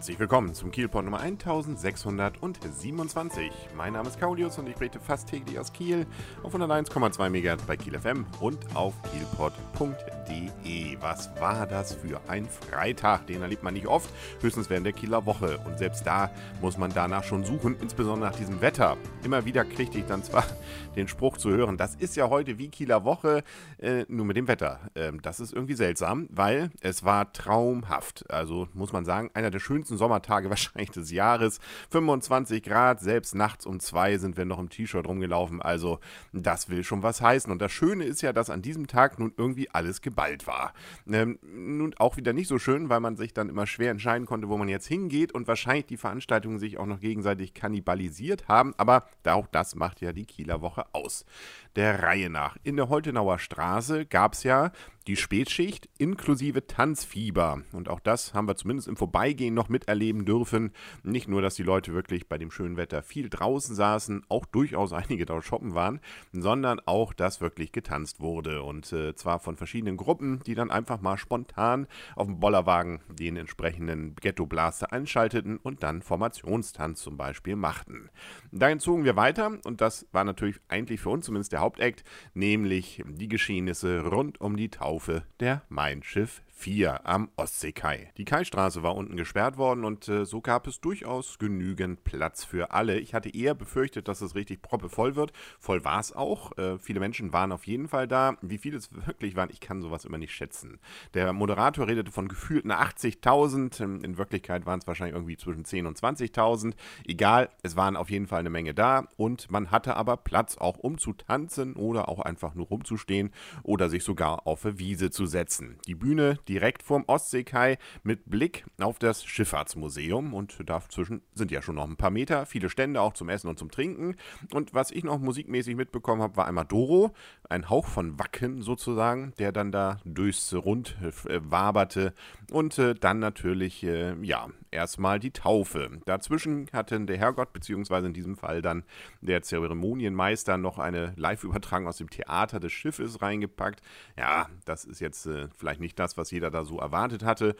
Herzlich willkommen zum Kielport Nummer 1627. Mein Name ist Kaulius und ich berichte fast täglich aus Kiel auf 101,2 MHz bei Kiel FM und auf kielport.de. Was war das für ein Freitag? Den erlebt man nicht oft, höchstens während der Kieler Woche. Und selbst da muss man danach schon suchen, insbesondere nach diesem Wetter. Immer wieder kriegte ich dann zwar den Spruch zu hören, das ist ja heute wie Kieler Woche, äh, nur mit dem Wetter. Ähm, das ist irgendwie seltsam, weil es war traumhaft. Also muss man sagen, einer der schönsten Sommertage wahrscheinlich des Jahres. 25 Grad, selbst nachts um zwei sind wir noch im T-Shirt rumgelaufen. Also das will schon was heißen. Und das Schöne ist ja, dass an diesem Tag nun irgendwie alles geballt war. Ähm, nun auch wieder nicht so schön, weil man sich dann immer schwer entscheiden konnte, wo man jetzt hingeht und wahrscheinlich die Veranstaltungen sich auch noch gegenseitig kannibalisiert haben. Aber auch das macht ja die Kieler Woche aus. Der Reihe nach. In der Holtenauer Straße gab es ja die Spätschicht inklusive Tanzfieber. Und auch das haben wir zumindest im Vorbeigehen noch miterleben dürfen. Nicht nur, dass die Leute wirklich bei dem schönen Wetter viel draußen saßen, auch durchaus einige da shoppen waren, sondern auch, dass wirklich getanzt wurde. Und äh, zwar von verschiedenen Gruppen, die dann einfach mal spontan auf dem Bollerwagen den entsprechenden Ghetto-Blaster einschalteten und dann Formationstanz zum Beispiel machten. Dahin zogen wir weiter und das war natürlich eigentlich für uns zumindest der Hauptakt, nämlich die Geschehnisse rund um die Taufe Taufe der Mein Schiff 4 am Ostseekai. Die Kaistraße war unten gesperrt worden und äh, so gab es durchaus genügend Platz für alle. Ich hatte eher befürchtet, dass es richtig proppevoll wird. Voll war es auch. Äh, viele Menschen waren auf jeden Fall da. Wie viele es wirklich waren, ich kann sowas immer nicht schätzen. Der Moderator redete von gefühlten 80.000. Ähm, in Wirklichkeit waren es wahrscheinlich irgendwie zwischen 10.000 und 20.000. Egal, es waren auf jeden Fall eine Menge da und man hatte aber Platz auch um zu tanzen oder auch einfach nur rumzustehen oder sich sogar auf eine Wiese zu setzen. Die Bühne, direkt vorm Ostseekai mit Blick auf das Schifffahrtsmuseum. Und dazwischen sind ja schon noch ein paar Meter, viele Stände auch zum Essen und zum Trinken. Und was ich noch musikmäßig mitbekommen habe, war einmal Doro, ein Hauch von Wacken sozusagen, der dann da durchs Rund äh, waberte. Und äh, dann natürlich, äh, ja, erstmal die Taufe. Dazwischen hatten der Herrgott, beziehungsweise in diesem Fall dann der Zeremonienmeister, noch eine Live-Übertragung aus dem Theater des Schiffes reingepackt. Ja, das ist jetzt äh, vielleicht nicht das, was jeder da so erwartet hatte.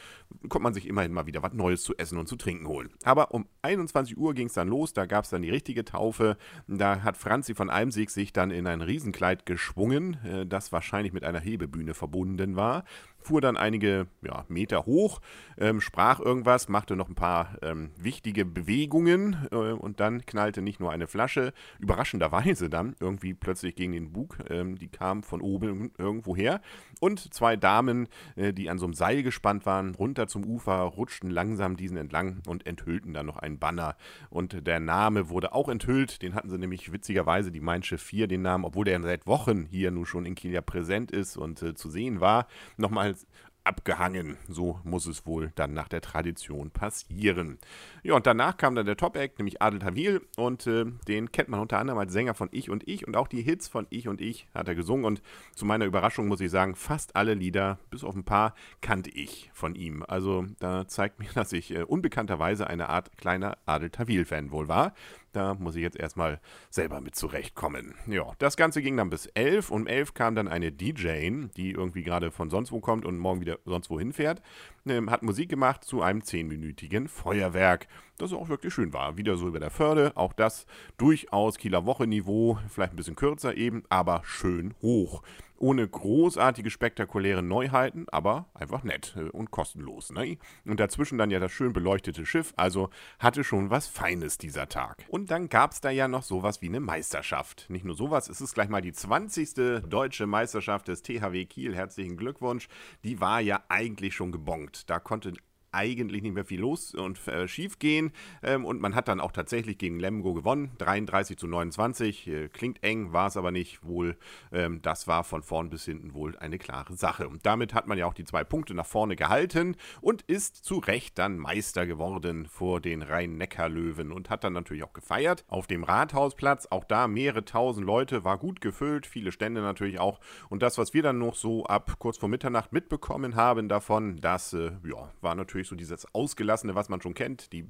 Kommt man sich immerhin mal wieder was Neues zu essen und zu trinken holen. Aber um 21 Uhr ging es dann los, da gab es dann die richtige Taufe. Da hat Franzi von Almsig sich dann in ein Riesenkleid geschwungen, äh, das wahrscheinlich mit einer Hebebühne verbunden war fuhr dann einige ja, Meter hoch, ähm, sprach irgendwas, machte noch ein paar ähm, wichtige Bewegungen äh, und dann knallte nicht nur eine Flasche, überraschenderweise dann irgendwie plötzlich gegen den Bug, ähm, die kam von oben irgendwo her. Und zwei Damen, äh, die an so einem Seil gespannt waren, runter zum Ufer, rutschten langsam diesen entlang und enthüllten dann noch einen Banner. Und der Name wurde auch enthüllt, den hatten sie nämlich witzigerweise, die Mein Schiff 4, den Namen, obwohl der seit Wochen hier nun schon in Kiel ja präsent ist und äh, zu sehen war, nochmal als abgehangen. So muss es wohl dann nach der Tradition passieren. Ja, und danach kam dann der Top-Act, nämlich Adel Tawil. Und äh, den kennt man unter anderem als Sänger von Ich und Ich. Und auch die Hits von Ich und Ich hat er gesungen. Und zu meiner Überraschung muss ich sagen, fast alle Lieder, bis auf ein paar, kannte ich von ihm. Also da zeigt mir, dass ich äh, unbekannterweise eine Art kleiner Adel Tawil-Fan wohl war. Da muss ich jetzt erstmal selber mit zurechtkommen. Ja, das Ganze ging dann bis 11. Um 11 kam dann eine DJ, die irgendwie gerade von sonst wo kommt und morgen wieder sonst wo hinfährt. Ähm, hat Musik gemacht zu einem 10-minütigen Feuerwerk, das auch wirklich schön war. Wieder so über der Förde, auch das durchaus Kieler Woche-Niveau, vielleicht ein bisschen kürzer eben, aber schön hoch ohne großartige spektakuläre Neuheiten, aber einfach nett äh, und kostenlos. Ne? Und dazwischen dann ja das schön beleuchtete Schiff, also hatte schon was Feines dieser Tag. Und dann gab es da ja noch sowas wie eine Meisterschaft. Nicht nur sowas, es ist gleich mal die 20. deutsche Meisterschaft des THW Kiel. Herzlichen Glückwunsch. Die war ja eigentlich schon gebongt. Da konnte eigentlich nicht mehr viel los und äh, schief gehen. Ähm, und man hat dann auch tatsächlich gegen Lemgo gewonnen. 33 zu 29. Äh, klingt eng, war es aber nicht. Wohl, ähm, das war von vorn bis hinten wohl eine klare Sache. Und damit hat man ja auch die zwei Punkte nach vorne gehalten und ist zu Recht dann Meister geworden vor den Rhein-Neckar-Löwen und hat dann natürlich auch gefeiert. Auf dem Rathausplatz, auch da mehrere tausend Leute, war gut gefüllt, viele Stände natürlich auch. Und das, was wir dann noch so ab kurz vor Mitternacht mitbekommen haben davon, das äh, ja, war natürlich natürlich so dieses Ausgelassene, was man schon kennt. Die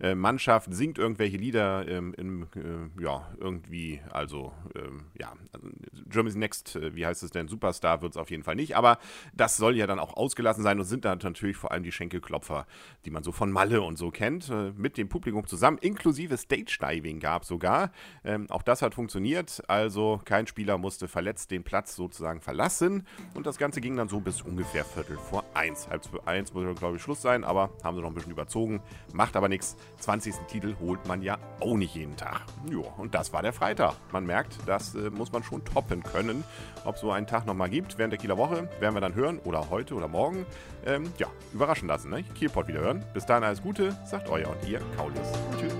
äh, Mannschaft singt irgendwelche Lieder ähm, im, äh, ja, irgendwie, also, ähm, ja, also Germany's Next, äh, wie heißt es denn, Superstar wird es auf jeden Fall nicht, aber das soll ja dann auch ausgelassen sein und sind da natürlich vor allem die Schenkelklopfer, die man so von Malle und so kennt, äh, mit dem Publikum zusammen, inklusive Stage-Diving gab sogar. Ähm, auch das hat funktioniert, also kein Spieler musste verletzt den Platz sozusagen verlassen und das Ganze ging dann so bis ungefähr Viertel vor eins. Halb eins muss glaube ich Schluss sein, aber haben sie noch ein bisschen überzogen, macht aber nichts. 20. Titel holt man ja auch nicht jeden Tag. Jo, und das war der Freitag. Man merkt, das äh, muss man schon toppen können. Ob so einen Tag nochmal gibt während der Kieler Woche, werden wir dann hören oder heute oder morgen. Ähm, ja, überraschen lassen, ne? Kielpot wieder hören. Bis dahin alles Gute, sagt euer und ihr Kaulius. Tschüss.